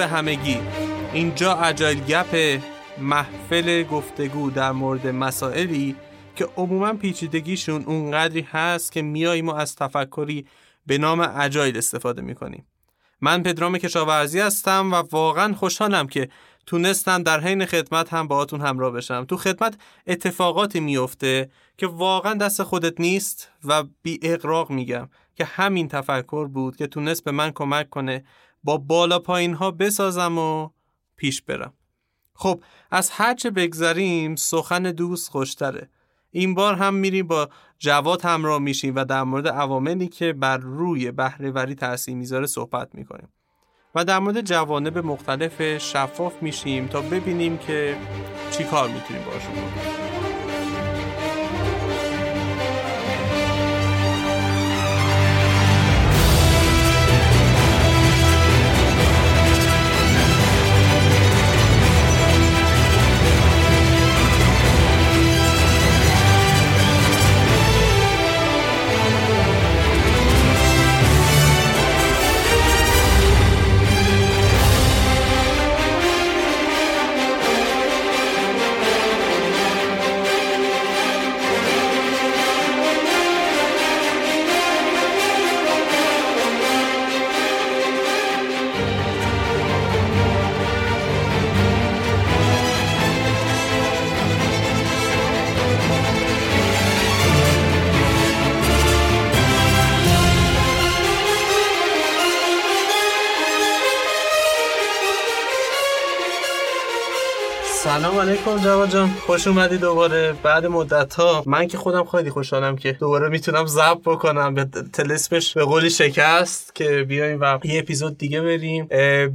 به همگی. اینجا اجایل گپ محفل گفتگو در مورد مسائلی که عموما پیچیدگیشون اونقدری هست که میاییم و از تفکری به نام اجایل استفاده می‌کنیم. من پدرام کشاورزی هستم و واقعا خوشحالم که تونستم در حین خدمت هم باهاتون همراه بشم. تو خدمت اتفاقاتی میفته که واقعا دست خودت نیست و بی اقراق میگم که همین تفکر بود که تونست به من کمک کنه با بالا پایین ها بسازم و پیش برم. خب از هرچه بگذریم سخن دوست خوشتره. این بار هم میریم با جواد همراه میشیم و در مورد عواملی که بر روی بهرهوری تاثیر می‌ذاره صحبت می‌کنیم. و در مورد جوانب مختلف شفاف میشیم تا ببینیم که چی کار می‌تونیم باشون. بکنیم علیکم جواد جان. خوش اومدی دوباره. بعد مدت ها من که خودم خیلی خوشحالم که دوباره می‌تونم ضبط بکنم. به تلسپش به قولی شکست که بیایم و یه اپیزود دیگه بریم.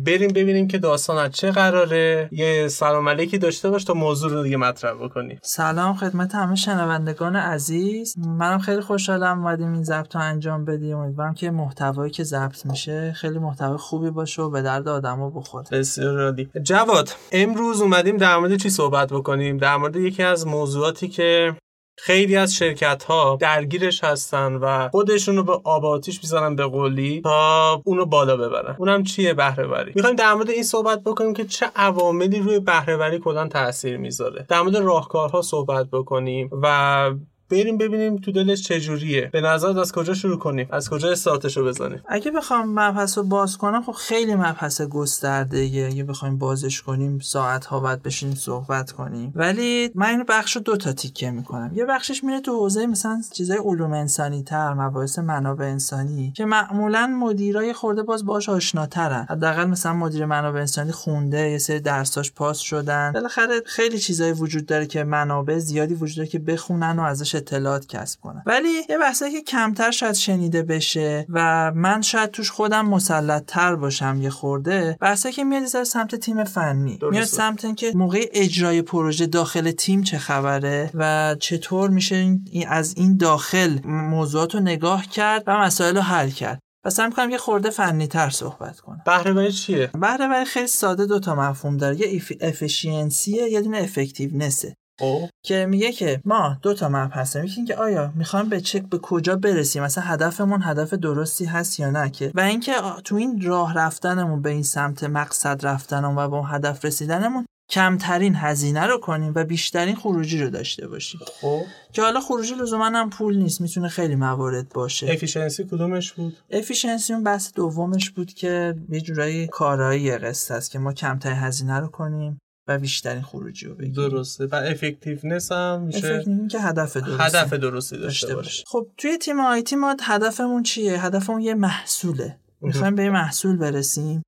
بریم ببینیم که داستان از چه قراره. یه سلام علیکی داشته باش تا موضوع رو دیگه مطرح بکنیم سلام خدمت همه شنوندگان عزیز. منم خیلی خوشحالم اومدیم این ضبط رو انجام بدیم. امیدوارم که محتوایی که ضبط میشه خیلی محتوای خوبی باشه و به درد آدما بخوره. بسیار عالی. جواد امروز اومدیم در مورد چی صحبت بکنیم در مورد یکی از موضوعاتی که خیلی از شرکت ها درگیرش هستن و خودشون رو به آب آتیش می‌زنن به قولی تا اونو بالا ببرن. اونم چیه بهره وری می‌خوایم در مورد این صحبت بکنیم که چه عواملی روی بهره وری کلا تاثیر می‌ذاره. در مورد راهکارها صحبت بکنیم و بریم ببینیم تو دلش چجوریه به نظر از کجا شروع کنیم؟ از کجا استارتشو بزنیم؟ اگه بخوام مبحث باز کنم خب خیلی مبحث گسترده اگه بخوایم بازش کنیم ساعت ها بعد بشینیم صحبت کنیم. ولی من این بخش رو دو تا تیکه می‌کنم. یه بخشش میره تو حوزه مثلا چیزای علوم انسانی تر مباحث منابع انسانی که معمولا مدیرای خورده باز باش آشناترن. حداقل مثلا مدیر منابع انسانی خونده یه سری درساش پاس شدن. بالاخره خیلی چیزایی وجود داره که منابع زیادی وجود داره که بخونن و ازش اطلاعات کسب کنم. ولی یه بحثی که کمتر شاید شنیده بشه و من شاید توش خودم مسلط تر باشم یه خورده بحثی که میاد از سمت تیم فنی. درسته. میاد سمت اینکه موقع اجرای پروژه داخل تیم چه خبره و چطور میشه این- از این داخل موضوعات رو نگاه کرد و مسائل رو حل کرد. پس هم کنم یه خورده فنی تر صحبت کنم. بهره وری چیه؟ بهره وری خیلی ساده دو تا مفهوم داره. یه افیشینسیه یه دونه افکتیونسه خب؟ که میگه که ما دو تا مپ هستیم. یکی اینکه آیا می‌خوایم به چک به کجا برسیم؟ مثلا هدفمون هدف درستی هست یا نه که؟ و اینکه تو این راه رفتنمون به این سمت مقصد رفتنمون و به اون هدف رسیدنمون کمترین هزینه رو کنیم و بیشترین خروجی رو داشته باشیم. خب؟ که حالا خروجی لزوما هم پول نیست. می‌تونه خیلی موارد باشه. efficiency کدومش بود؟ efficiency اون بحث دومش بود که یه جورایی کارایی قصه است که ما کمترین هزینه رو کنیم. و بیشترین خروجی رو بگیریم. درسته. و effectiveness هم میشه که هدف درسته هدف درستی داشته باشه. خب توی تیم IT ما هدفمون چیه؟ هدفمون یه محصوله. می‌خوایم به یه محصول برسیم.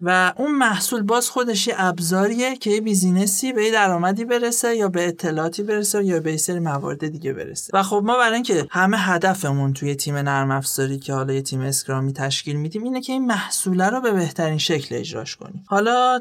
و اون محصول باز خودش یه ابزاریه که یه business ی به یه درآمدی برسه یا به اطلاعاتی برسه یا به سری موارد دیگه برسه. و خب ما برای اینکه همه هدفمون توی تیم نرم افزاری که حالا یه تیم Scrum ی تشکیل میدیم اینه که این محصوله رو به بهترین شکل اجراش کنیم. حالا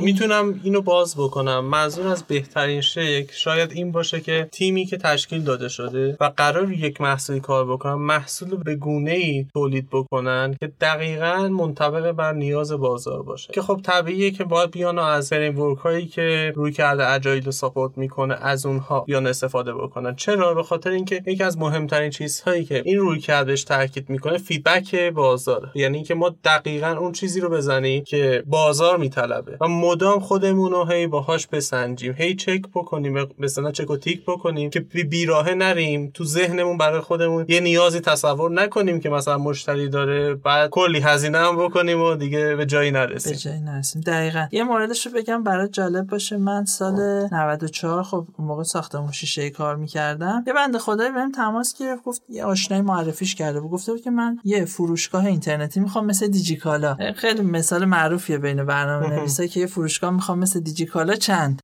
می‌تونم اینو باز بکنم. منظور از بهترین شکل شاید این باشه که تیمی که تشکیل داده شده و قرار یک محصولی کار بکنن محصول به گونه ای تولید بکنن که دقیقا منطبق بر نیاز بازار باشه. که خب طبیعیه که باید بیان و از فریم هایی که رویکرد agile رو support می‌کنه از اونها بیان استفاده بکنن. چرا؟ به خاطر اینکه یکی از مهمترین چیزهایی که این رویکردش تاکید می‌کنه feedback بازار یعنی اینکه ما دقیقا اون چیزی رو بزنیم که بازار میطلبه. و مدام خودمون رو هی باهاش بسنجیم. هی چک بکنیم مثلا چک و تیک بکنیم که بی بیراهه نریم. تو ذهنمون برای خودمون یه نیازی تصور نکنیم که مثلا مشتری داره بعد کلی هزینه هم بکنیم و دیگه به جایی نرسیم. به جایی نرسیم. دقیقا. یه موردش رو بگم برای جالب باشه. من سال 94 خب اون موقع ساختمون شیشه کار می‌کردم. یه بنده خدایی بهم تماس گرفت گفت یه آشنای معرفیش کرده بود. گفته بود که من یه فروشگاه اینترنتی می‌خوام مثل دیجیکالا. خیلی مثال معروفیه بین برنامه نویسا که یه فروشگاه می‌خوام مثل دیجیکالا چند؟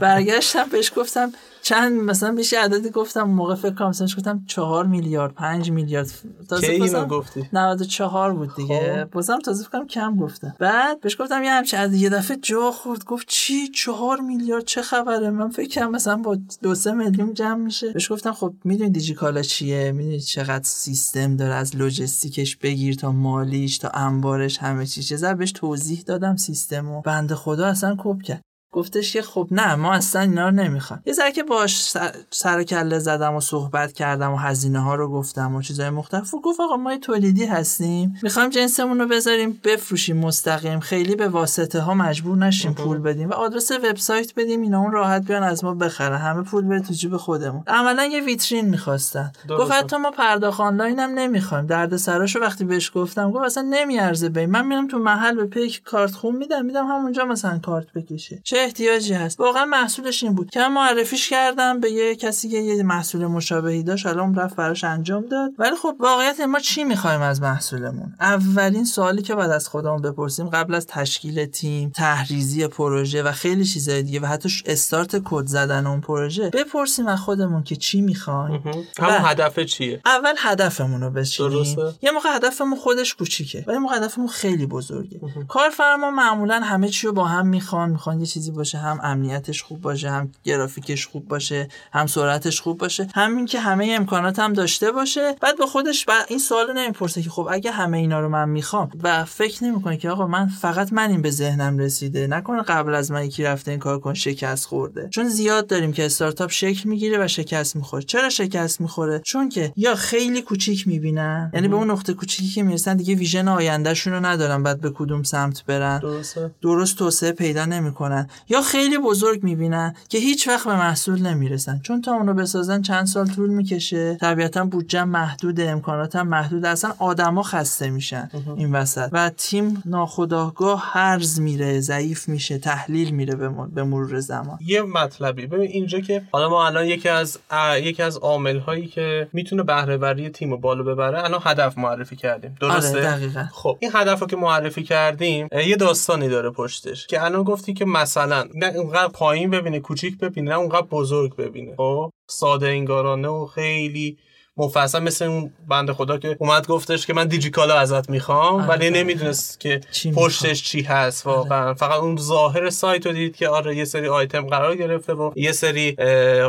برگشتم بهش گفتم چند مثلا بیش عددی گفتم موقع فکر کنم مثلا گفتم 4 میلیارد 5 میلیارد. تازه اینو گفتی؟ 94 بود دیگه. خب. بازم تازه فکر کم گفتم بعد بهش گفتم یه همچین عدد یه دفعه جا خورد گفت چی؟ 4 میلیارد؟ چه خبره؟ من فکر کنم مثلا با 2 3 میلیون جمع میشه. بهش گفتم خب می‌دونی دیجیکالا چیه؟ می‌دونی چقدر سیستم داره از لوجستیکش بگیر تا مالیش تا انبارش همه چی چه بهش توضیح دادم سیستمو. بنده خدا اصلا کوب کرد. گفتش که خب نه ما اصلا اینا رو نمی‌خوایم یه ذره که باش سر, کله زدم و صحبت کردم و هزینه ها رو گفتم و چیزای مختلف. و گفت آقا ما تولیدی هستیم می‌خوایم جنسمون رو بذاریم بفروشیم مستقیم. خیلی به واسطه ها مجبور نشیم پول بدیم و آدرس وبسایت بدیم اینا اون راحت بیان از ما بخرن. همه پول بره تو جیب خودمون. عملا یه ویترین می‌خواستن. گفت حتی ما پرداخت آنلاین هم نمی‌خوایم. درد سراشو وقتی بهش گفتم گفت اصلا نمیارزه ببین من میرم تو محل به پیک کارت خون میدم میدم همونجا مثلا کارت بکشه. چه احتیاجی هست. واقعا محصولش این بود که من معرفیش کردم به یه کسی که یه محصول مشابهی داشت. الان رفت براش انجام داد. ولی خب واقعیت ما چی می‌خوایم از محصولمون؟ اولین سوالی که بعد از خودمون بپرسیم قبل از تشکیل تیم تحریزی پروژه و خیلی چیزای دیگه و حتی استارت کد زدن اون پروژه بپرسیم از خودمون که چی می‌خوایم. همون هدف چیه؟ اول هدفمون رو بچینیم یه موقع هدفمون خودش کوچیکه ولی موقع هدفمون خیلی بزرگه. کارفرما معمولا همه چی رو با هم می‌خوان می‌خوان یه چیزی باشه هم امنیتش خوب باشه هم گرافیکش خوب باشه هم سرعتش خوب باشه همین که همه امکانات هم داشته باشه. بعد به خودش با این سوال نمی‌پرسه که خب اگه همه اینا رو من می‌خوام و فکر نمی‌کنه که آقا من فقط من این به ذهنم رسیده. نکنه قبل از من یکی رفته این کار کن شکست خورده. چون زیاد داریم که استارتاپ شکل می‌گیره و شکست می‌خوره. چرا شکست می‌خوره؟ چون که یا خیلی کوچیک می‌بینن یعنی به اون نقطه کوچیکی که می‌رسن دیگه ویژن آیندهشون رو ندارن بعد به کدوم سمت برن. درسته. درست توسعه پیدا نمی‌کنن. یا خیلی بزرگ می‌بینن که هیچ وقت به محصول نمی‌رسن. چون تا اونو بسازن چند سال طول می‌کشه. طبیعتا بودجه محدود امکانات هم محدود اصلا آدما خسته میشن این وسط. و تیم ناخداگاه هرز میره ضعیف میشه تحلیل میره به مرور زمان. یه مطلبی. ببین اینجا که حالا ما الان یکی از یکی از عامل هایی که می‌تونه بهره وری تیم رو بالا ببره الان هدف معرفی کردیم. درسته؟ آره دقیقا. خب این هدف رو که معرفی کردیم یه داستانی داره پشتش که الان گفتی که مثلا اونقدر پایین ببینه کوچیک ببینه نه اونقدر بزرگ ببینه. خب ساده انگارانه و خیلی مفصل مثل اون بنده خدا که اومد گفتش که من دیجیکالا ازت می‌خوام آره ولی نمی‌دونست که چی پشتش چی هست آره. واقعا. فقط اون ظاهر سایت رو دید که آره یه سری آیتم قرار گرفته و یه سری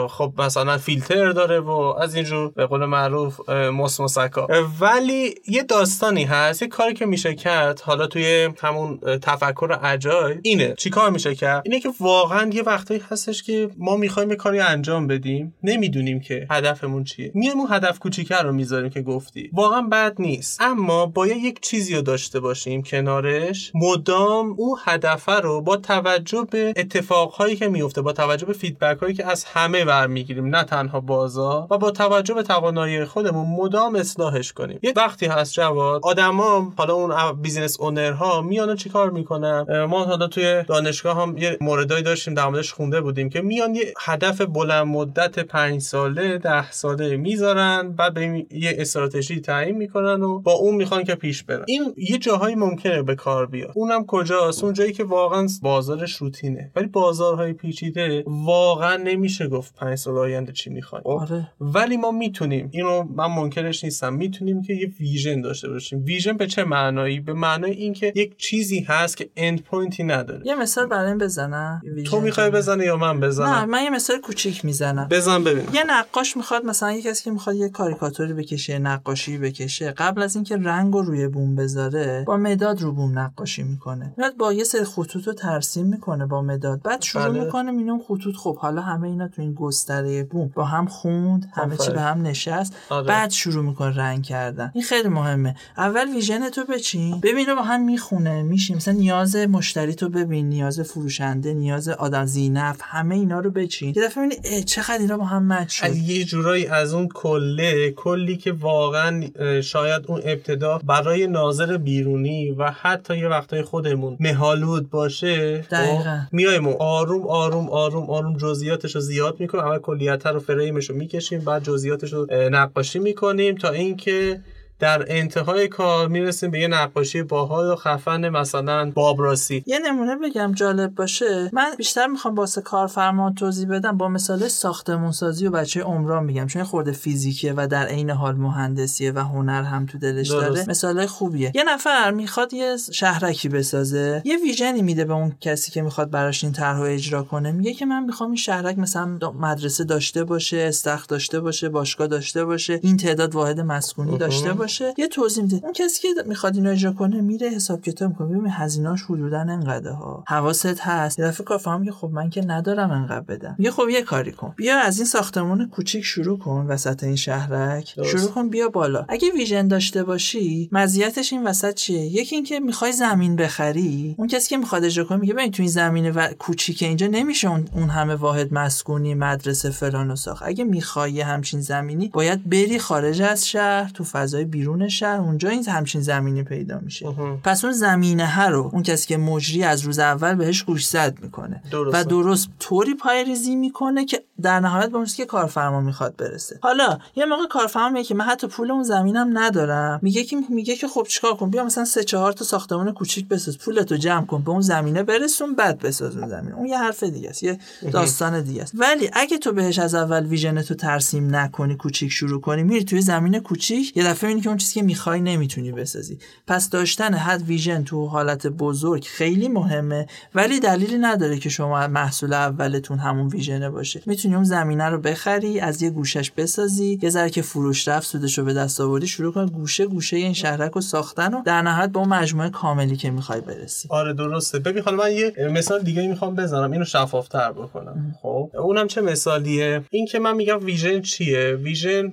خب مثلا فیلتر داره و از اینجور به قول معروف ماسماسکا ولی یه داستانی هست یه کاری که میشه کرد حالا توی همون تفکر اجای اینه. چیکار میشه کرد؟ اینه که واقعا یه وقتایی هستش که ما می‌خوایم یه کاری انجام بدیم نمی‌دونیم که هدفمون چیه. میایم اون هدف هدف کوچیکه رو می‌ذاریم که گفتی. واقعا بد نیست. اما باید یک چیزی رو داشته باشیم کنارش مدام او هدف رو با توجه به اتفاقهایی که میفته با توجه به feedback هایی که از همه برمیگیریم نه تنها بازار و با توجه به توانایی خودمون مدام اصلاحش کنیم. یه وقتی هست جواد آدما حالا اون business owner ها میان چیکار می‌کنن؟ ما حالا توی دانشگاه هم یه موردایی داشتیم در موردش خونده بودیم که میان یه هدف بلند مدت پنج ساله ده ساله می‌ذارن. بعد به یه استراتژی تعیین می‌کنن و با اون می‌خوان که پیش برن. این یه جاهایی ممکنه به کار بیاد. اونم کجاست؟ اون جایی که واقعا بازارش روتینه. ولی بازارهای پیچیده واقعا نمیشه گفت پنج سال آینده چی می‌خوایم. خب؟ آره. ولی ما می‌تونیم. اینو من منکرش نیستم. می‌تونیم که یه vision داشته باشیم. ویژن به چه معنایی؟ به معنای اینکه یک چیزی هست که end point ی نداره. یه مثال این بزنم. تو می‌خوای بزنی یا من بزنم؟ نه من یه مثال کوچیک می‌زنم. بزن ببین یه نقاش می‌خواد مثلا یه کسی که می‌خواد یه کاریکاتوری بکشه نقاشی بکشه قبل از اینکه رنگ رو روی بوم بذاره با مداد رو بوم نقاشی می‌کنه. میاد با یه سری خطوط رو ترسیم می‌کنه با مداد. بعد شروع بله. می‌کنه میگم خطوط خب حالا همه اینا تو این گستره بوم با هم خوند همه چی به هم نشست. آره. بعد شروع می‌کنه رنگ کردن. این خیلی مهمه. اول ویژن تو بچین. ببینه با هم می‌خونه میشیم. مثلا نیاز مشتری تو ببین نیاز فروشنده نیاز آدم زینف همه اینا رو بچین. یه دفعه ببینی چقدر اینا با هم مچ شد. یه جورایی از اون کله کلی که واقعا شاید اون ابتدا برای ناظر بیرونی و حتی یه وقتای خودمون مهالود باشه خب، دقیقا. میایم آروم آروم آروم آروم جزئیاتش رو زیاد می‌کنیم اول کلیت رو فریمش رو می‌کشیم بعد جزئیاتش رو نقاشی می‌کنیم تا اینکه در انتهای کار می‌رسیم به یه نقاشی باحال و خفن مثلا بابراسی یه نمونه بگم جالب باشه. من بیشتر می‌خوام واسه کارفرما توضیح بدم با مثال ساختمون سازی و بچه عمران میگم چون خورده فیزیکیه و در عین حال مهندسیه و هنر هم تو دلش داره. مثال خوبیه. یه نفر می‌خواد یه شهرکی بسازه. یه ویژنی میده به اون کسی که می‌خواد براش این طرح اجرا کنه. میگه که من می‌خوام این شهرک مثلا مدرسه داشته باشه استخ داشته باشه باشگاه داشته باشه این تعداد واحد مسکونی داشته باشه باشه یه توضیح میده اون کسی که می‌خواد اینو اجرا کنه میره حساب کتاب می‌کنه. ببین هزینه‌اش حدودا انقدر ها حواست هست. یه دفعه کافه که خب من که ندارم انقدر بدم. میگه خب یه کاری کن. بیا از این ساختمون کوچیک شروع کن وسط این شهرک. شروع کن بیا بالا. اگه ویژن داشته باشی مزیتش این وسط چیه؟ یکی اینکه می‌خوای زمین بخری. اون کسی که می‌خواد اجرا کنه میگه ببین تو این زمین و کوچیک اینجا نمیشه اون همه واحد مسکونی مدرسه فلان و ساخت. اگه می‌خوای همچین زمینی باید بری خارج از شهر تو فضای بیرون شهر اونجا این همچین زمینی پیدا میشه. پس اون زمینه ها رو اون کسی که مجری از روز اول بهش گوش زد می‌کنه. و درست طوری پایریزی می‌کنه که در نهایت به که کارفرما می‌خواد برسه. حالا یه موقع کارفرما میگه که من حتی پول اون زمینم ندارم. میگه که میگه که خب چیکار کن بیا مثلا سه چهار تا ساختمان کوچیک بساز. پولتو جمع کن به اون زمینه برسون بعد بساز اون زمین اون یه حرف دیگه است یه داستان دیگه است. ولی اگه تو بهش از اول ویژن تو ترسیم نکنی کوچیک شروع کنی میری توی زمین کوچیک یه دفعه که اون چیزی که می‌خوای نمی‌تونی بسازی. پس داشتن حد ویژن تو حالت بزرگ خیلی مهمه ولی دلیلی نداره که شما محصول اولتون همون ویژنه باشه. می‌تونی اون زمینه رو بخری از یه گوشش بسازی یه ذره که فروش رفت سودش رو به دست آوردی شروع کن گوشه گوشه این شهرک رو ساختن و در نهایت با اون مجموعه کاملی که می‌خوای برسی. آره درسته. ببین حالا من یه مثال دیگه می‌خوام بزنم اینو شفافتر بکنم. خب؟ اونم چه مثالیه؟ این که من میگم vision چیه؟ vision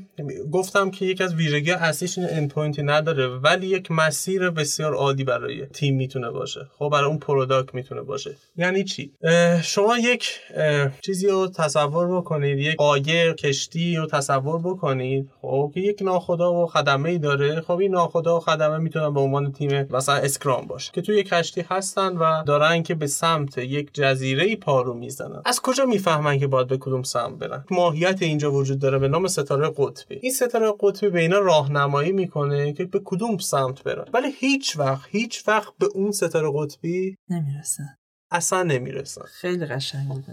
گفتم که یکی از ویژگی اصلیش end point ی نداره ولی یک مسیر بسیار عالی برای تیم می‌تونه باشه. خب برای اون product می‌تونه باشه. یعنی چی؟ شما یک چیزی رو تصور بکنید یک قایق کشتی رو تصور بکنید. خب که یک ناخدا و خدمه ای داره. خب این ناخدا و خدمه می‌تونن به عنوان تیم مثلا Scrum باشه که توی یک کشتی هستن و دارن که به سمت یک جزیره ای پارو می‌زنن. از کجا می‌فهمن که باید به کدوم سمت برن؟ ماهیت اینجا وجود داره به نام ستاره قطبی. این ستاره قطبی به اینا راهنمایی می‌کنه که به کدوم سمت برن ولی هیچ وقت هیچ وقت به اون ستاره قطبی نمی‌رسن اصلا نمی‌رسن خیلی قشنگ بود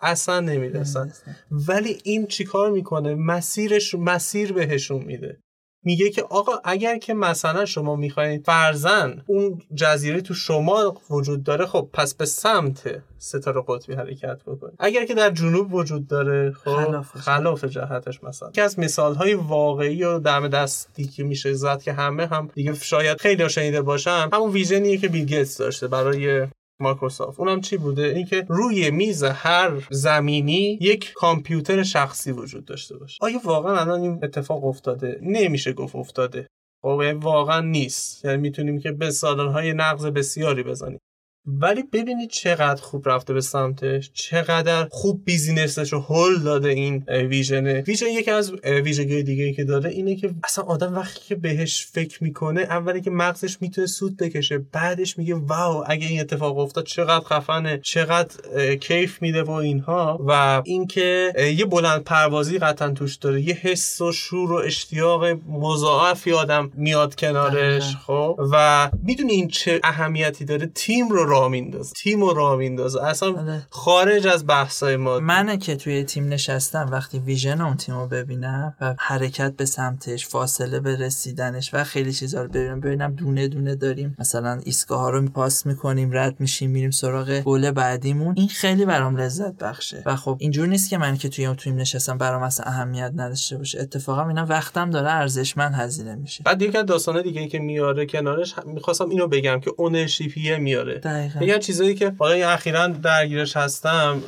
اصلا نمی‌رسن ولی این چیکار می‌کنه؟ مسیرش مسیر بهشون میده. میگه که آقا اگر که مثلا شما می‌خواید فرزن اون جزیره تو شمال وجود داره خب پس به سمت ستاره قطبی حرکت بکنید. اگر که در جنوب وجود داره خب خلاف جهتش مثلا. که از مثال های واقعی و دم دستی که میشه زد که همه هم دیگه شاید خیلی شنیده باشم همون ویژنیه که بیل گیتس داشته برای مایکروسافت. اونم چی بوده؟ اینکه روی میز هر زمینی یک کامپیوتر شخصی وجود داشته باشه. آیا واقعا الان این اتفاق افتاده؟ نمیشه گفت افتاده. خب واقعا نیست. یعنی می‌تونیم که به مثال‌های نقض بسیاری بزنیم. ولی ببینید چقدر خوب رفته به سمتش چقدر خوب business ش رو هل داده این vision ه vision. یکی از ویژگی دیگه که داره اینه که اصلا آدم وقتی که بهش فکر می‌کنه اولی که مغزش می‌تونه سوت بکشه بعدش میگه wow اگه این اتفاق افتاد چقدر خفنه چقدر کیف میده و اینها. و اینکه یه بلند پروازی قطعا توش داره یه حس و شور و اشتیاق مضاعفی آدم میاد کنارش خب؟ و می‌دونی این چه اهمیتی داره؟ تیم رو راه میندازه. تیم رو راه میندازه. اصلا بله. خارج از بحثای ما. منه که توی تیم نشستم وقتی ویژن اون تیم رو ببینم و حرکت به سمتش فاصله به رسیدنش و خیلی چیزا رو ببینم ببینم دونه دونه داریم. مثلا ایستگاه ها رو پاس می‌کنیم رد میشیم میریم سراغ گل بعدیمون. این خیلی برام لذت بخشه. و خب اینجور نیست که من که توی اون تیم نشستم برام اصلا اهمیت نداشته باشه. اتفاقا اینا وقتم داره ارزشمند هزینه میشه. بعد یکی از داستان دیگه ای که میاره کنارش می‌خواستم اینو بگم که ownership یه میاره. دقیقاً. از چیزایی که واقعا اخیرا درگیرش هستم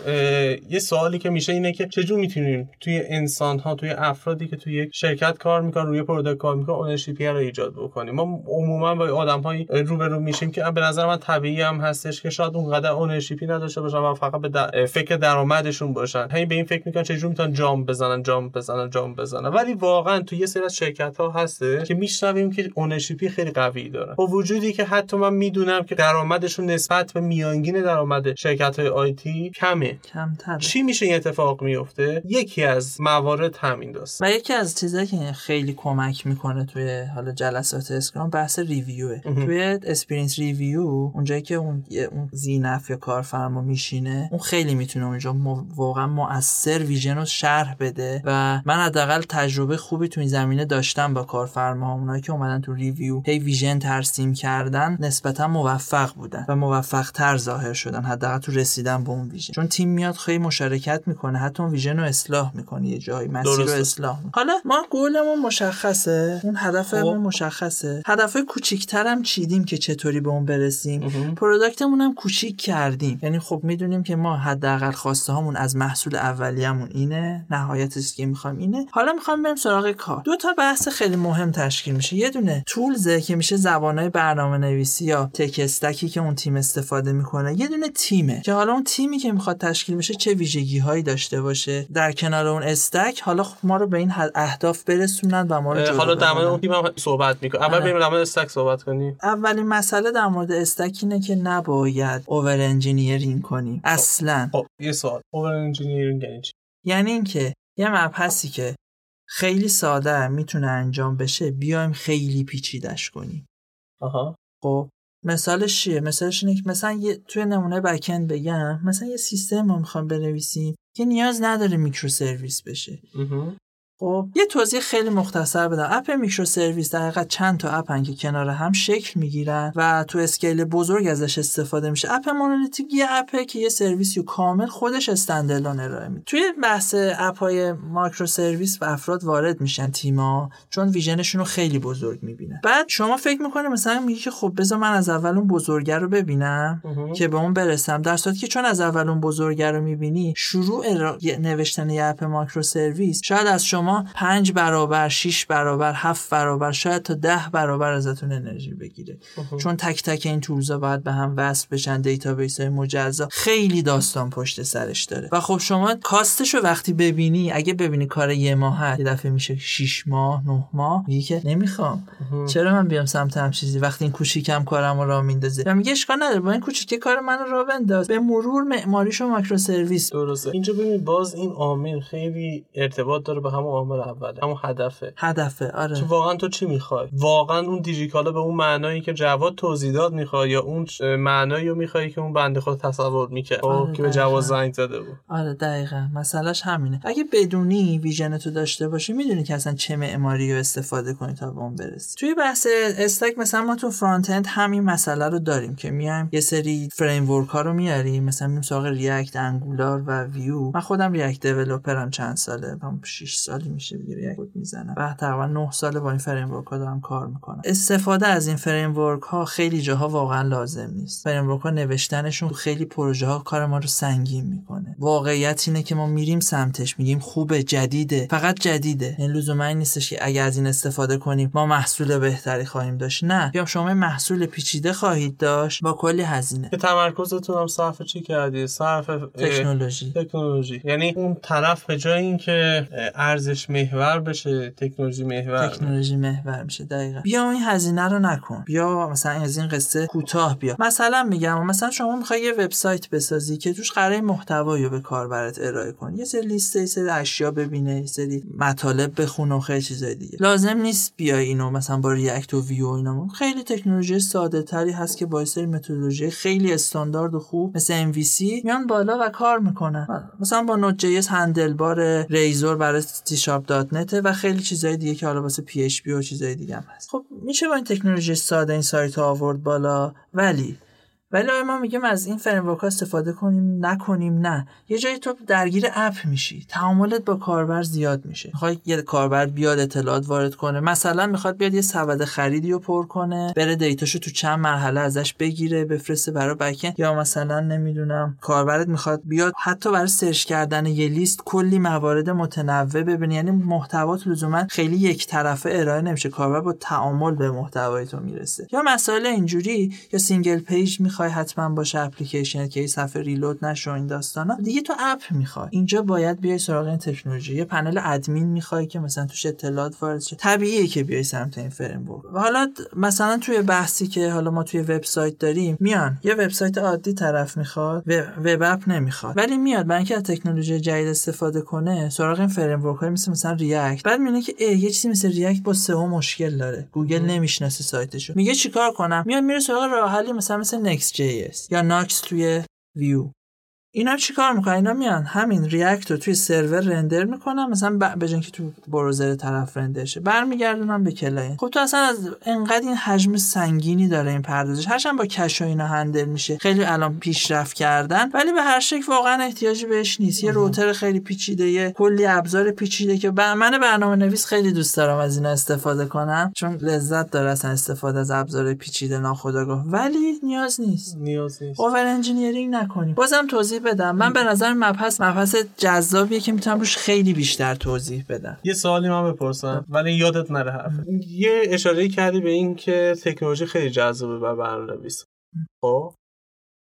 یه سوالی که میشه اینه که چجور می‌تونیم توی انسان ها توی افرادی که توی یک شرکت کار می‌کنن روی product کار می‌کنن ownership یه رو ایجاد بکنیم؟ ما عموما با آدم های روبرو میشیم که به نظر من طبیعی هم هستش که شاید اونقدر ownership ی نداشته باشن و فقط به در- فکر درآمدشون باشن. همین به این فکر می‌کنن چجور می‌تونن jump بزنن jump بزنن jump بزنن. ولی واقعا توی یه سری از شرکت ها هسته که میشنویم که ownership ی خیلی قوی دارن با وجودی که حتی من می‌دونم که درآمدشون نسبت به میانگین درآمد شرکت های IT کمه. کمتر چی میشه این اتفاق میفته؟ یکی از موارد همین داست. و یکی از چیزایی که خیلی کمک می‌کنه توی حالا جلسات Scrum بحث review ه توی sprint review اونجایی که اون اون ذی‌نفع یا کارفرما میشینه اون خیلی می‌تونه اونجا مو- واقعا مؤثر vision رو شرح بده و من حداقل تجربه خوبی تو این زمینه داشتم با کارفرما. اونایی که اومدن تو review هی vision ترسیم کردن نسبتا موفق بودن و موفق تر ظاهر شدن حداقل تو رسیدن به اون vision چون تیم میاد خیلی مشارکت می‌کنه حتی اون vision رو اصلاح می‌کنه یه جایی مسیر رو. اصلاح می‌کنه. حالا ما گولمون مشخصه اون هدفمون خب. مشخصه. هدفهای کوچیکترم چیدیم که چطوری به اون برسیم؟ product مون هم کوچیک کردیم. یعنی خب می‌دونیم که ما حداقل خواسته هامون از محصول اولیه‌مون اینه نهایتش که می‌خوایم اینه. حالا می‌خوام بریم سراغ کار. دو تا بحث خیلی مهم تشکیل میشه. یه دونه تولزه که میشه زبانهای برنامه نویسی یا تک استکی که اون تیم استفاده می‌کنه. یه دونه تیمه که حالا اون تیمی که می‌خواد تشکیل بشه چه ویژگی هایی داشته باشه؟ در کنار اون استک حالا خب ما رو به این اهداف برسونن و ما رو حالا در مورد. اون تیم هم صحبت می‌کنم اول آره. بریم در مورد استک صحبت کنیم. اولین مسئله در مورد stack اینه که نباید over engineering کنیم. اصلا. خب یه سوال. over engineering یعنی چی؟ یعنی اینکه یه مبحثی که خیلی ساده می‌تونه انجام بشه بیایم خیلی پیچیدش کنیم. آها. خب؟ مثالش چیه مثالش اینه که مثلا یه توی نمونه backend بگم مثلا یه سیستم ما می‌خوایم بنویسیم که نیاز نداره microservice بشه. خب یه توضیح خیلی مختصر بدم. اپ microservice در حقیقت چند تا اپن که کنار هم شکل می‌گیرن و تو scale بزرگ ازش استفاده میشه. اپ monolithic یه اپه که یه سرویسی رو کامل خودش standalone ارائه میده. توی بحث اپ های microservice و افراد وارد میشن تیما چون vision شون رو خیلی بزرگ می‌بینن. بعد شما فکر می‌کنه مثلا میگی که خب بذار من از اول اون بزرگه رو ببینم که به اون برسم در صورتی که چون از اول اون بزرگه رو می‌بینی شروع را... یه- نوشتن یه اپ microservice شاید از شما پنج برابر 6 برابر هفت برابر شاید تا ده برابر ازتون انرژی بگیره. چون تک تک این tools ا باید به هم وصل بشن database های مجزا. خیلی داستان پشت سرش داره. و خب شما cost ش رو وقتی ببینی اگه ببینی کار یه ماه یه دفعه میشه 6 ماه 9 ماه میگی که نمی‌خوام. چرا من بیام سمت هم چیزی وقتی این کوچیکم کارم رو راه میندازه؟ و میگه اشکال نداره با این کوچیکه کار منو راه بنداز. به مرور معماریشو ماکرو سرویس درسته. اینجا ببین باز این عامل خیلی ارتباط داره به همون عامل اول همون هدفه. هدفه آره. تو واقعا تو چی می‌خوای؟ واقعا اون دیجیکالا به اون معنایی که جواد توضیح داد می‌خوای یا اون معنایی رو می‌خوای که اون بنده خود تصور می‌کرد؟ خب، آره، که به. جواد زنگ زده بود. آره دقیقا. مسئلهش همینه. اگه بدونی ویژن تو داشته باشی می‌دونی که اصلا چه معماری رو استفاده کنی تا به اون برسی. توی بحث stack مثلا ما تو front-end همین مسئله رو داریم که میایم یه سری framework ها رو میاریم. مثلا میریم سراغ React Angular و Vue من خودم React developer م چند ساله من 6 سال سالی میشه یک کد می‌زنم و تقریبا 9 سال با این framework ها دارم کار می‌کنم. استفاده از این framework ها خیلی جاها واقعا لازم نیست. framework ها نوشتنشون خیلی پروژه ها کار ما رو سنگین می‌کنه. واقعیت اینه که ما میریم سمتش میگیم خوبه جدیده. فقط جدیده. این لزوما این نیستش که اگر از این استفاده کنیم ما محصول بهتری خواهیم داشت. نه. یا شما محصول پیچیده خواهید داشت با کلی هزینه. که تمرکزتون هم صرف چی کردی؟ صرف تکنولوژی. تکنولوژی. یعنی اون طرف به جای اینکه ارزش محور بشه تکنولوژی محور. تکنولوژی محور میشه دقیقا. بیا این هزینه رو نکن. بیا مثلا از این قصه کوتاه بیا. مثلا میگم مثلا شما می‌خوای یه وبسایت بسازی که توش قراره محتوایی رو به کاربرت ارائه کنی. یه سری لیست یه سری اشیا ببینه یه سری مطالب بخونه و خیلی چیزای دیگه. لازم نیست بیای اینو مثلا با React و Vue اینا. خیلی تکنولوژی ساده تری هست که با سری متدولوژی خیلی استاندارد و خوب مثل MVC میان بالا و کار می‌کنن. مثلا با Node JS Handlebars Razor برای سی شارپ دات نت و خیلی چیزای دیگه که حالا واسه PHP و چیزای دیگه هم هست. خب میشه با این تکنولوژی ساده این سایت آورد بالا؟ ولی ولی ما میگیم از این فریم استفاده کنیم نکنیم نه. یه جایی تو درگیر اپ میشی. تعاملت با کاربر زیاد میشه. می‌خوای یه کاربر بیاد اطلاعات وارد کنه. مثلا می‌خواد بیاد یه سبد خریدی رو پر کنه بره data شو تو چند مرحله ازش بگیره بفرسته برای backend یا مثلا نمی‌دونم کاربرت می‌خواد بیاد حتی برای search کردن یه لیست کلی موارد متنوع ببینه. یعنی محتوات لزوما خیلی یک طرفه ارائه نمیشه. کاربر با تعامل به محتوای تو می‌رسه. یا مسائل اینجوری یا single page می‌خواد حتما باشه اپلیکیشن که این صفحه reload نشه این داستانا دیگه تو اپ می‌خوای. اینجا باید بیای سراغ این تکنولوژی. یه پنل ادمین می‌خوای که مثلا توش اطلاعات وارد شه. طبیعیه که بیای سمت این فریم و حالا مثلا توی بحثی که حالا ما توی وبسایت داریم میان. یه وبسایت عادی طرف می‌خواد web app نمی‌خواد. ولی میاد. برای اینکه از تکنولوژی جدید استفاده کنه سراغ این framework مثل مثلا React بعد می‌بینه که یه چیزی مثل React با SEO مشکل داره. گوگل نمی‌شناسه سایتشو. میگه چیکار کنم؟ میاد میره سراغ راه حلی مثلا مثل JS یا ناکس توی ویو اینا چیکار می‌کنن؟ اینا میان همین React رو توی server render می‌کنن مثلا به که تو browser طرف render شه برمیگردونن به client خب تو اصلا از انقدر این حجم سنگینی داره این پردازش. هرچند با cache و اینا handle میشه خیلی الان پیشرفت کردن ولی به هر شکل واقعا احتیاجی بهش نیست. یه router خیلی پیچیده یه کلی ابزار پیچیده که من برنامه نویس خیلی دوست دارم از اینا استفاده کنم چون لذت داره اصلا استفاده از ابزار پیچیده ناخودآگاه. ولی نیاز نیست. نیاز نیست. اوور انجینیرینگ نکنیم. بازم توضیح بدم. من به نظر مبحث مبحث جذابیه که می‌تونم روش خیلی بیشتر توضیح بدم. یه سوالی من بپرسم ولی یادت نره حرف. یه اشاره کردی به این که تکنولوژی خیلی جذابه برای برنامه‌نویس. خب؟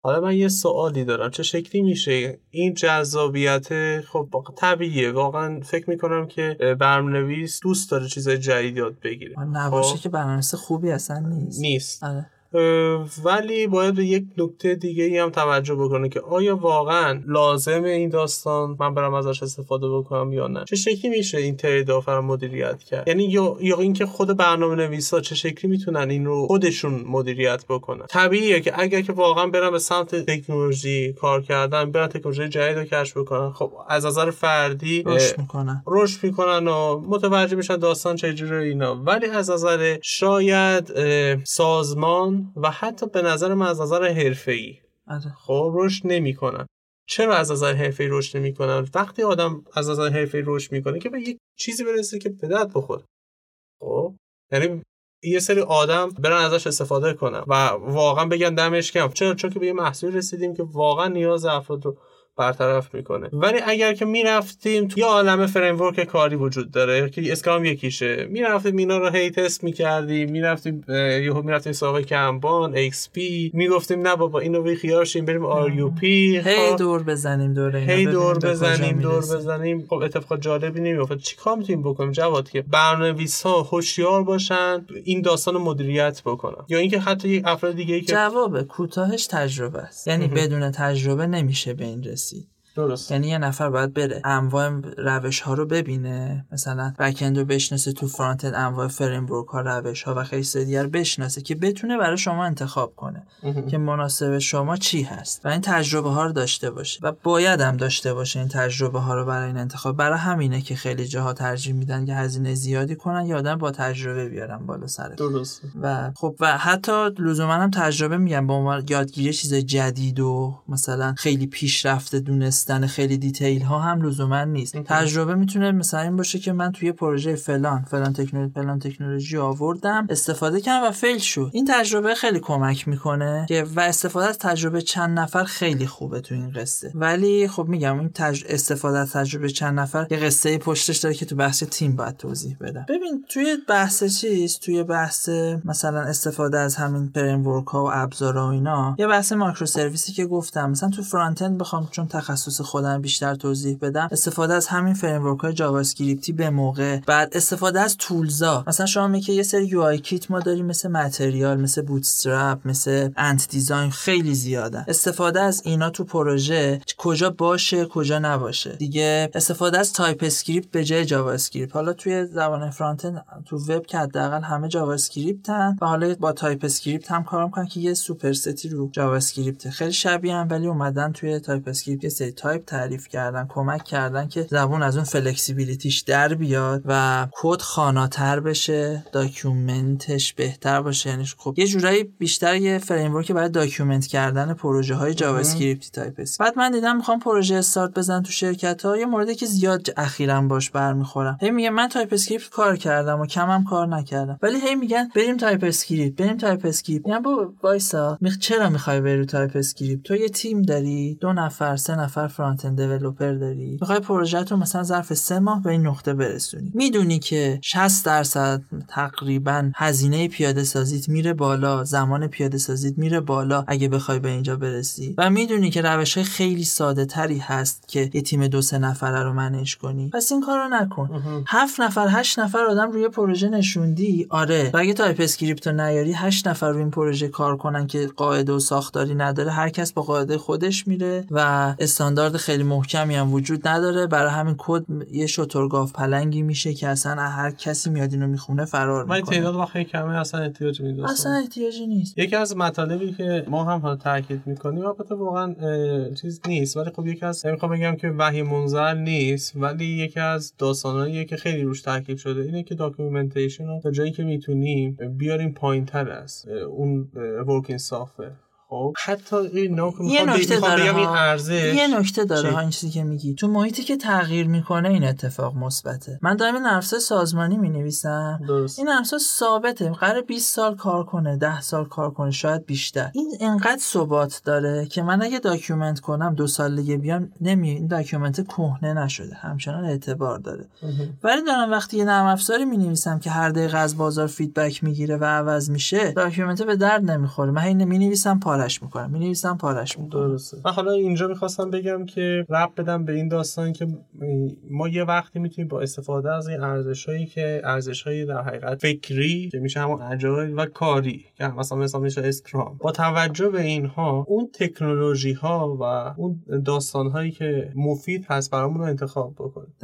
حالا من یه سوالی دارم. چه شکلی میشه؟ این جذابیت خب طبیعیه. واقعا فکر می‌کنم که برنامه‌نویس دوست داره چیزای جدید یاد بگیره. نباشه خب؟ که برنامه‌نویس خوبی اصلا نیست. نیست. آره. ولی باید به یک نکته دیگه ای هم توجه بکنه که آیا واقعا لازم این داستان من برم ازش استفاده بکنم یا نه؟ چه شکلی میشه این ترید رو مدیریت کرد؟ یعنی یا یا اینکه خود برنامه نویسا چه شکلی می‌تونن این رو خودشون مدیریت بکنن؟ طبیعیه که اگر که واقعا برم به سمت تکنولوژی کار کردن برن تکنولوژی جدید رو کشف بکنن خب از نظر فردی رشد می‌کنن. رشد می‌کنن و متوجه میشن داستان چجوری اینا. ولی از نظر شاید سازمان و حتی به نظر من از نظر حرفه‌ای. آره. خب رشد نمی‌کنن چرا از نظر حرفه‌ای رشد نمی‌کنن وقتی آدم از نظر حرفه‌ای رشد می‌کنه که به یک چیزی برسه که به درد بخوره. خب یعنی یه سری آدم برن ازش استفاده کنن و واقعا بگن دمش کم چرا؟ چون که به یه محصول رسیدیم که واقعا نیاز افراد رو برطرف می‌کنه. ولی اگر که می‌رفتیم تو یه عالم فریم کاری وجود داره که اسکرام یکیشه. می‌رفتیم اینا رو هی تست می‌کردیم. می‌رفتیم یهو می‌رفتیم سراغ Kanban XP می‌گفتیم نه بابا اینو بی خیال شیم بریم RUP هی دور بزنیم دور هی دور بزنیم دور بزنیم. خب اتفاق جالبی نمیافته. چیکار می‌تونیم بکنیم جواد که برنامه‌نویس ها هوشیار باشن این داستان مدیریت بکنن؟ یا اینکه حتی یک افراد دیگه که جواب کوتاهش تجربه است. یعنی بدون تجربه نمیشه به این رسید. پس. درست. یعنی یه نفر باید بره. انواع روش ها رو ببینه. مثلا backend رو بشناسه تو front-end انواع فریم ها روش ها و خیلی دیگر بشناسه که بتونه برای شما انتخاب کنه که مناسب شما چی هست و این تجربه ها رو داشته باشه و باید هم داشته باشه این تجربه ها رو برای این انتخاب. برای همینه که خیلی جاها ترجیح میدن که هزینه زیادی کنن یا آدم با تجربه بیارن بالا سر درست. و خب و حتی لزوما هم تجربه میگن با عنوان یادگیری چیز جدید و مثلا خیلی پیشرفته دونست دونستن خیلی دیتیل ها هم لزوما نیست. تجربه می‌تونه مثلا این باشه که من توی پروژه فلان فلان تکنولوژی فلان تکنولوژی آوردم استفاده کردم و فیل شد. این تجربه خیلی کمک می‌کنه که و استفاده از تجربه چند نفر خیلی خوبه تو این قصه. ولی خب میگم این تج... استفاده از تجربه چند نفر یه قصه پشتش داره که تو بحث تیم باید توضیح بدم ببین توی بحث چیز؟ توی بحث مثلا استفاده از همین فریم ها و ابزارها و اینا یه بحث microservice ی که گفتم. مثلا تو front-end بخوام چون تخصص خودم بیشتر توضیح بدم استفاده از همین فریم های JavaScript ی به موقع. بعد استفاده از tools ا مثلا شما میگه یه سری UI kit ما داریم مثل Material مثل Bootstrap مثل Ant Design خیلی زیاده استفاده از اینا تو پروژه کجا باشه کجا نباشه. دیگه استفاده از TypeScript به جای JavaScript حالا توی زبان front تو وب که حداقل همه JavaScript ن و حالا با TypeScript هم کار می‌کنن که یه superset ی رو JavaScript خیلی شبیه هم ولی اومدن توی TypeScript یه سری تایپ تعریف کردن کمک کردن که زبون از اون flexibility ش در بیاد و کد خواناتر بشه document ش بهتر باشه. یعنی خب یه جورایی بیشتر یه framework برای document کردن پروژه های JavaScript ی TypeScript بعد من دیدم می‌خوام پروژه استارت بزن تو شرکت ها یه موردی که زیاد اخیرا باش برمیخورم. هی میگه من TypeScript کار کردم و کمم کار نکردم. ولی هی میگن بریم TypeScript بریم TypeScript میگم بابا وایسا میخ چرا می‌خوای بری TypeScript تو یه تیم داری دو نفر سه نفر front-end developer داری؟ می‌خوای پروژه تو مثلا ظرف سه ماه به این نقطه برسونی. می‌دونی که 60 درصد تقریبا هزینه پیاده سازیت میره بالا زمان پیاده سازیت میره بالا اگه بخوای به اینجا برسی. و می‌دونی که روش های خیلی ساده تری هست که یه تیم دو سه نفره رو manage کنی. پس این کارو نکن. هفت نفر هشت نفر آدم روی پروژه نشوندی؟ آره. و اگه TypeScript رو نیاری هشت نفر روی این پروژه کار کنن که قاعده و ساختاری نداره. هر کس با قاعده خودش میره و استاندارد خیلی محکمی هم وجود نداره. برای همین کد یه شترگاف پلنگی میشه که اصلا هر کسی میاد اینو می‌خونه فرار می‌کنه. تعداد وقتی کمه اصلا احتیاج می‌دونم اصلا احتیاجی نیست. یکی از مطالبی که ما هم حالا تاکید می‌کنیم البته واقعا چیز نیست ولی خب یکی از نمی‌خوام بگم که وحی منزل نیست ولی یکی از داستاناییه که خیلی روش تاکید شده اینه که documentation رو تا جایی که می‌تونیم بیاریم پایین تر از اون working software خب حتی که یه نکته داره بگم این ها. ارزش. یه نکته داره؟ ها این چیزی که میگی. تو محیطی که تغییر می‌کنه این اتفاق مثبته. من دارم این نرم افزار سازمانی می‌نویسم. درست. این نرم افزاره ثابته. قراره 20 سال کار کنه 10 سال کار کنه شاید بیشتر. این انقدر ثبات داره که من اگه document کنم دو سال دیگه بیام نمی این document کهنه نشده. همچنان اعتبار داره. ولی دارم وقتی یه نرم افزاری می نویسم که هر دقیقه از بازار feedback می‌گیره و عوض میشه document به درد نمی‌خوره. من هی می نویسم پارش می‌کنم. می نویسم پارش می‌کنم. درسته. من حالا اینجا می‌خواستم بگم که رب بدم به این داستان که ما یه وقتی می‌تونیم با استفاده از این ارزش هایی که ارزش های در حقیقت فکری که میشه همون اجایل و کاری که مثلا مثلا میشه اسکرام. با توجه به اینها اون تکنولوژی ها و اون داستان هایی که مفید هست برامون رو انتخاب بکنیم.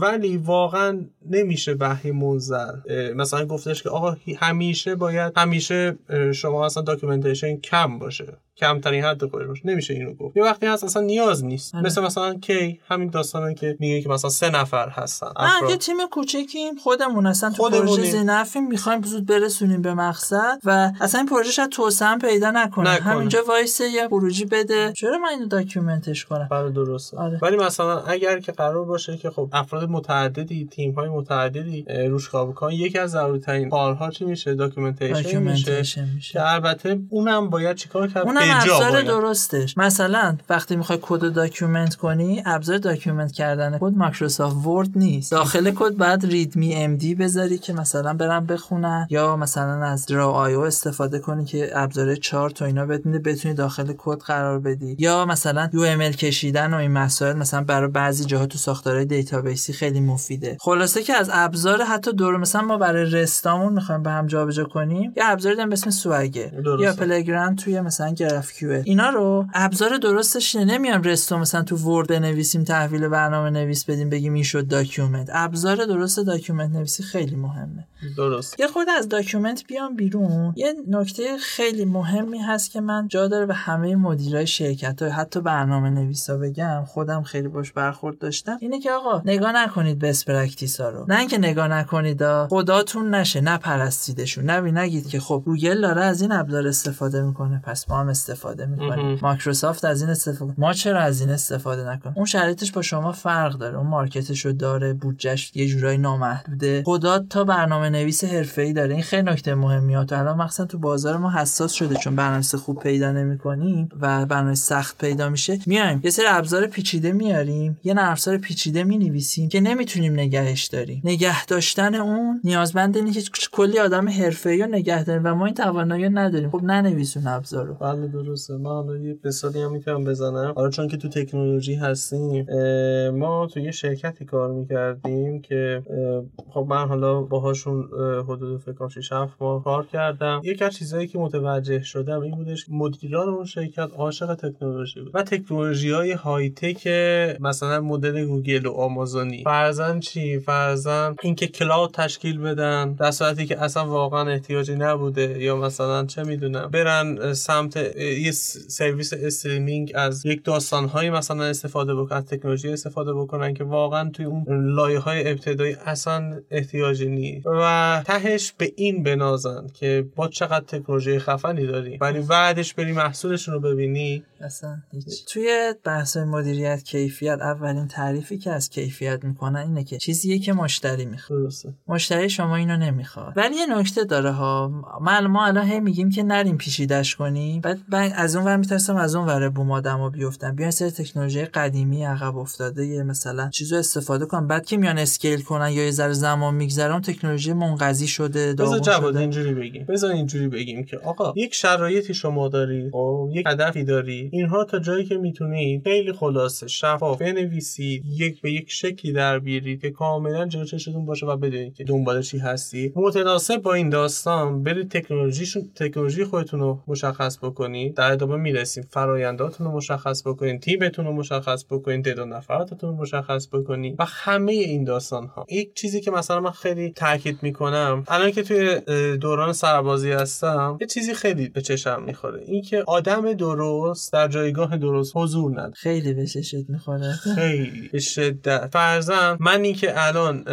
ولی واقعا نمیشه منزل اه، مثلا گفتش که آقا همیشه باید همیشه شما اصلا documentation کم باشه. 是 کمترین حد خودش نمیشه اینو گفت. یه وقتی هست اصلا نیاز نیست. آره. مثل مثلا کی؟ همین داستانه که میگه که مثلا سه نفر هستن. افراد. یه تیم کوچکیم خودمون اصلا تو. پروژه ذینفعیم می‌خوایم زود برسونیم به مقصد و اصلا این پروژه شاید توسعه پیدا نکنه. نکنه. همینجا وایسه یه خروجی بده. چرا من اینو document ش کنم؟ بله درسته. آره. ولی مثلا اگر که قرار باشه که خب افراد متعددی تیم های متعددی روش کار بکنن یکی از ضروری ترین کارها چی میشه؟ documentation میشه. میشه. که البته اونم باید چیکار کرد ابزار. درستش. مثلا وقتی می‌خوای کد رو document کنی ابزار document کردن کد Microsoft Word نیست. داخل کد بعد README.md بذاری که مثلا برم بخونن یا مثلا از draw.io استفاده کنی که ابزار چارت و اینا بتونی بتونی داخل کد قرار بدی. یا مثلا UML کشیدن و این مسائل مثلا برای بعضی جاها تو ساختارهای database ی خیلی مفیده. خلاصه که از ابزار حتی دور مثلا ما برای REST امون می‌خوایم به هم جابجا کنیم یه ابزاری داریم به اسم Swagger. یا Playground توی مثلا Q اینا رو ابزار درستش نمیام REST و مثلا تو Word بنویسیم تحویل برنامه نویس بدیم بگیم این شد document. ابزار درست document نویسی خیلی مهمه. درست. یه خورده از document بیام بیرون. یه نکته خیلی مهمی هست که من جا داره به همه مدیرای شرکت های حتی برنامه نویسا بگم خودم خیلی باش برخورد داشتم اینه که آقا نگاه نکنید best practice ها رو. نه اینکه نگاه نکنید خداتون نشه نپرستیدشون نبی نگید که خب گوگل داره از این ابزار استفاده می‌کنه پس کسب هم استفاده می‌کنیم مایکروسافت از این استفاده ما چرا از این استفاده نکنیم؟ اون شرایطش با شما فرق داره. اون مارکتش رو داره بودجهش یه جورایی نامحدوده. خدا تا برنامه نویس حرفه‌ای داره. این خیلی نکته مهمیه تا الان مخصوصا تو بازار ما حساس شده چون برنامه خوب پیدا نمی‌کنیم و برنامه سخت پیدا میشه. میایم. یه سری ابزار پیچیده میاریم. یه نرم پیچیده می‌نویسیم که نمی‌تونیم نگهش داریم. نگه داشتن اون نیازمند اینه که کلی آدم حرفه‌ای رو نگه داریم و ما این توانایی نداریم. خب ننویسون ابزار رو. بله درسته من حالا یه مثالی هم می‌تونم بزنم. حالا چون که تو تکنولوژی هستیم ما تو یه شرکتی کار می‌کردیم که خب من حالا باهاشون حدود فکر کنم 6 ماه کار کردم. یکی از چیزایی که متوجه شدم این بودش مدیران اون شرکت عاشق تکنولوژی بود. و تکنولوژی های های تک مثلا مدل گوگل و آمازونی. فرزن چی؟ فرزن اینکه کلاود تشکیل بدن در صورتی که اصلا واقعا احتیاجی نبوده. یا مثلا چه می‌دونم برن سمت یه سرویس استریمینگ از یک داستان مثلا استفاده بکنن تکنولوژی استفاده بکنن که واقعا توی اون لایه های ابتدایی اصلا احتیاجی نیست. و تهش به این بنازن که با چقدر تکنولوژی خفنی داری ولی بعدش بری محصولشون رو ببینی. اصلا هیچ. توی بحث مدیریت کیفیت اولین تعریفی که از کیفیت می‌کنن اینه که چیزیه که مشتری می‌خواد. مشتری شما اینو نمی‌خواد. ولی یه نکته داره ها. ما ما الان هی میگیم که نریم پیشیدش کنیم. بعد, از اون ور میترسم از اون ور بوم آدمو بیفتن بیان سر تکنولوژی قدیمی عقب افتاده یه مثلا چیزو استفاده کنن بعد که میان اسکیل کنن یا یه ذره زمان میگذره تکنولوژی منقضی شده بذار جواد اینجوری بگیم. بذار اینجوری بگیم که آقا یک شرایطی شما داری و خب؟ یک هدفی داری. اینها تا جایی که می‌تونید خیلی خلاصه شفاف بنویسید یک به یک شکلی در بیارید که کاملا جلو چشتون باشه و بدونید که دنبال چی هستی. متناسب با این داستان برید تکنولوژیشون تکنولوژی خودتون رو مشخص بکنید. در ادامه می‌رسیم. فراینداتون رو مشخص بکنید تیمتون رو مشخص بکنید تعداد نفراتتون رو مشخص بکنید و همه این داستان ها یک چیزی که مثلا من خیلی تاکید می‌کنم الان که توی دوران سربازی هستم یه چیزی خیلی به چشم می‌خوره. اینکه آدم درست در جایگاه درست حضور نداره. خیلی به چشت می‌خوره. خیلی. به شدت. فرزن من اینکه الان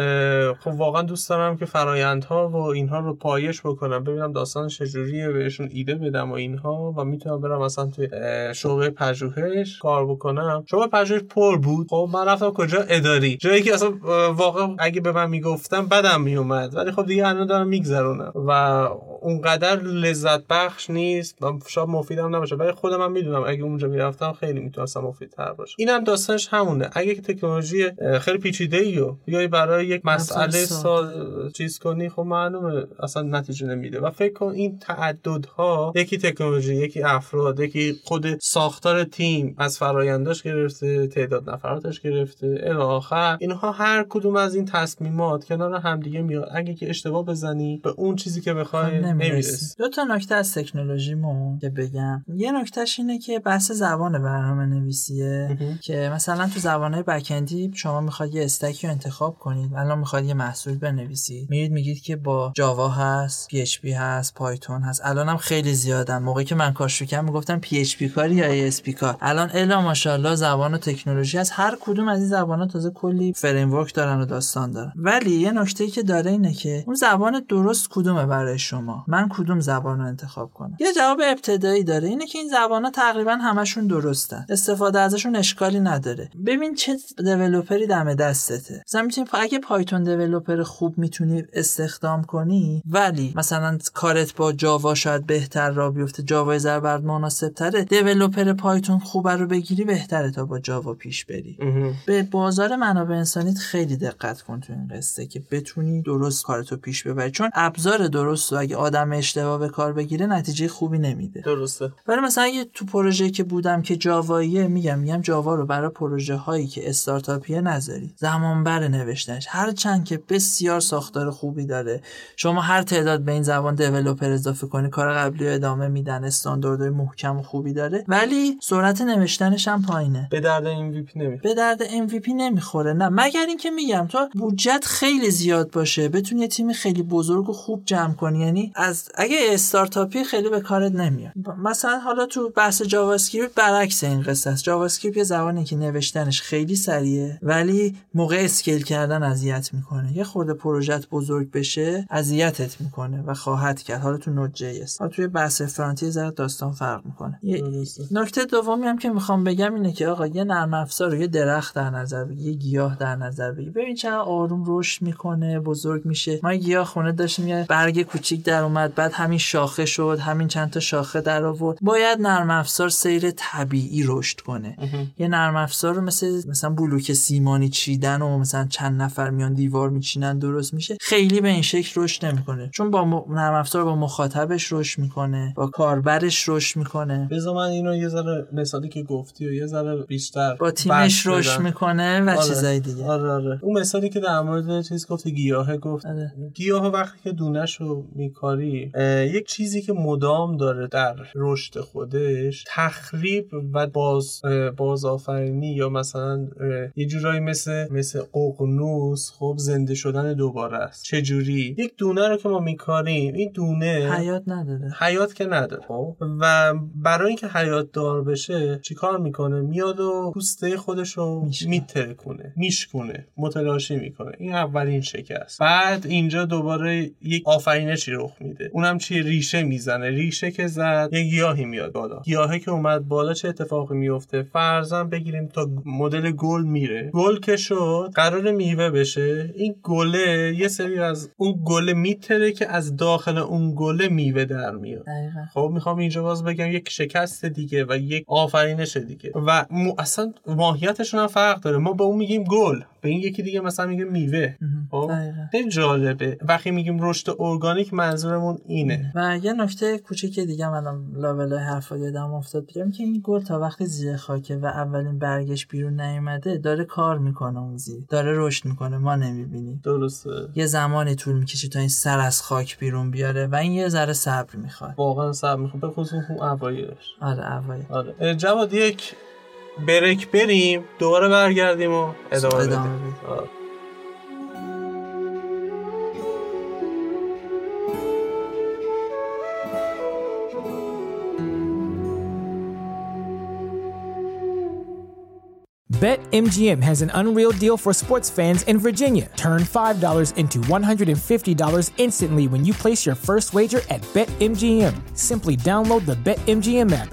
خب واقعا دوست دارم که فرایندها و اینها رو پایش بکنم ببینم داستان چجوریه بهشون ایده بدم و اینها و می‌تونم برم مثلا توی شعبه پژوهش کار بکنم. شعبه پژوهش پر بود. خب من رفتم کجا؟ اداری. جایی که اصلا واقعا اگه به من می‌گفتم بدم میومد ولی خب دیگه الان دارم میگذرونم. و اونقدر لذت بخش نیست. و شاید مفیدم نباشه ولی خودم هم می‌دونم اگه اونجا می‌رفتم خیلی می‌تونستم مفیدتر باشه اینم داستانش همونه. اگه که تکنولوژی خیلی پیچیده ای و یا برای یک مسئله سال. چیز کنی خب معلومه اصلا نتیجه نمیده. و فکر کن این تعددها یکی تکنولوژی یکی افراد یکی خود ساختار تیم از فراینداش گرفته تعداد نفراتش گرفته الی آخر. اینها هر کدوم از این تصمیمات کنار همدیگه میاد. اگه که اشتباه بزنی به اون چیزی که بخوای خب نمی‌رسی. دو تا نکته از تکنولوژیمون که بگم. یه نکتهش اینه که بحث زبان برنامه نویسیه که مثلا تو زبانهای backend ی شما می‌خواد یه stack ی رو انتخاب کنید. الان می‌خواد یه محصول بنویسید. میرید میگید که با Java هست PHP هست Python هست. الانم خیلی زیادن. موقعی که من کار شروع می‌گفتم PHP کاری یا ASP کار. الان الا ماشاءالله زبان و تکنولوژی از هر کدوم از این زبان تازه کلی framework دارن و داستان دارن. ولی یه نکته که داره اینه که اون زبان درست کدومه برای شما. من کدوم زبان رو انتخاب کنم؟ یه جواب ابتدایی داره. اینه که این زبان ها تقریبا همشون درستن. استفاده ازشون اشکالی نداره. ببین چه دیولپری دم دستته. مثلا می‌تونی اگه پایتون دیولپر خوب می‌تونی استخدام کنی ولی مثلا کارت با جاوا شاید بهتر را بیفته جاوا زر برات مناسب تره دیولپر پایتون خوب رو بگیری بهتره تا با جاوا پیش بری. به بازار منابع انسانیت خیلی دقت کن تو این قصه که بتونی درست کارتو پیش ببری. چون ابزار درست و اگه آدم اشتباه به کار بگیره نتیجه خوبی نمیده. درسته. ولی مثلا اگه تو پروژه که بودم که جاواییه میگم میگم جاوا رو برای پروژه هایی که استارتاپیه نذاری. زمان بر نوشتنش. هر چند که بسیار ساختار خوبی داره. شما هر تعداد به این زبان developer اضافه کنی کار قبلی رو ادامه میدن استانداردهای محکم و خوبی داره. ولی سرعت نوشتنش هم پایینه. به درد MVP نمی‌خوره. به درد MVP نمی‌خوره. نه مگر اینکه میگم تو بودجت خیلی زیاد باشه. بتونی یه تیم خیلی بزرگ و خوب جمع کنی. یعنی از اگه استارتاپی خیلی به کارت نمیاد. مثلا حالا تو بحث JavaScript برعکس این قصه است. JavaScript یه زبانی که نوشتنش خیلی سریعه ولی موقع scale کردن اذیت می‌کنه. یه خورده پروژت بزرگ بشه اذیتت می‌کنه و خواهد کرد. حالا تو Node.js. حالا توی بحث فرانتی زرد داستان فرق می‌کنه. نکته دومی هم که می‌خوام بگم اینه که آقا یه نرم افزار رو یه درخت در نظر بگیر یه گیاه در نظر بگیر. ببین چقدر آروم رشد می‌کنه بزرگ میشه. ما گیاه خونه داشتیم یه برگ کوچیک در اومد بعد همین شاخه شد همین چند تا شاخه در آورد. باید نرم افزار سیر طبیعی رشد کنه. یه نرم افزار رو مثل مثلا بلوک سیمانی چیدن و مثلا چند نفر میان دیوار میچینن درست میشه. خیلی به این شکل رشد نمی‌کنه. چون با نرم افزار با مخاطبش رشد می‌کنه با کاربرش رشد می‌کنه. بذار من اینو یه ذره مثالی که گفتی و یه ذره بیشتر با تیمش رشد می‌کنه و آره. چیزای دیگه. آره آره. اون مثالی که در مورد چیز گفتی گیاه گفت. آره. گیاه وقتی که دونش رو میکاری یک چیزی که مدام داره در رشد خودش تخریب و باز بازآفرینی یا مثلا یه جورایی مثل مثل ققنوس خب زنده شدن دوباره است. چه جوری یک دونه رو که ما میکاریم این دونه حیات نداره. حیات که نداره. خب و برای اینکه حیات دار بشه چیکار می‌کنه؟ میاد و پوسته خودش رو میترکونه میشکونه متلاشی می‌کنه. این اولین شکست. بعد اینجا دوباره یک آفرینشی رخ میده. اونم چی ریشه می‌زنه. ریشه که زد یه گیاهی میاد بالا. گیاهی که اومد بالا چه اتفاقی میفته؟ فرضاً بگیریم تا مدل گل میره. گل که شد قرار میوه بشه. این گله یه سری از اون گله میتره که از داخل اون گله میوه در میاد. خب می‌خوام اینجا باز بگم یک شکست دیگه و یک آفرینش دیگه. و اصلا ماهیتشون هم فرق داره. ما به اون میگیم گل. به این یکی دیگه مثلا میگیم میوه. خب؟ خیلی جالبه. وقتی میگیم رشد ارگانیک منظورمون اینه. و یه نکته کوچیک دیگه من لابلای حرفا یادم افتاد. بگم که این گل تا وقتی زیر خاکه و اولین برگش بیرون نیومده داره کار می‌کنه اون زیر. داره رشد می‌کنه ما نمی‌بینیم. درسته. یه زمانی طول می‌کشه تا این سر از خاک بیرون بیاره و این یه ذره صبر می‌خواد. واقعا صبر می‌خواد به خصوص اون اوایلش. آره اوایل. آره. جواد یک بریک بریم دوباره برگردیم و ادامه, ادامه بدیم BetMGM has an unreal deal for sports fans in Virginia. Turn $5 into $150 instantly when you place your first wager at BetMGM. Simply download the BetMGM app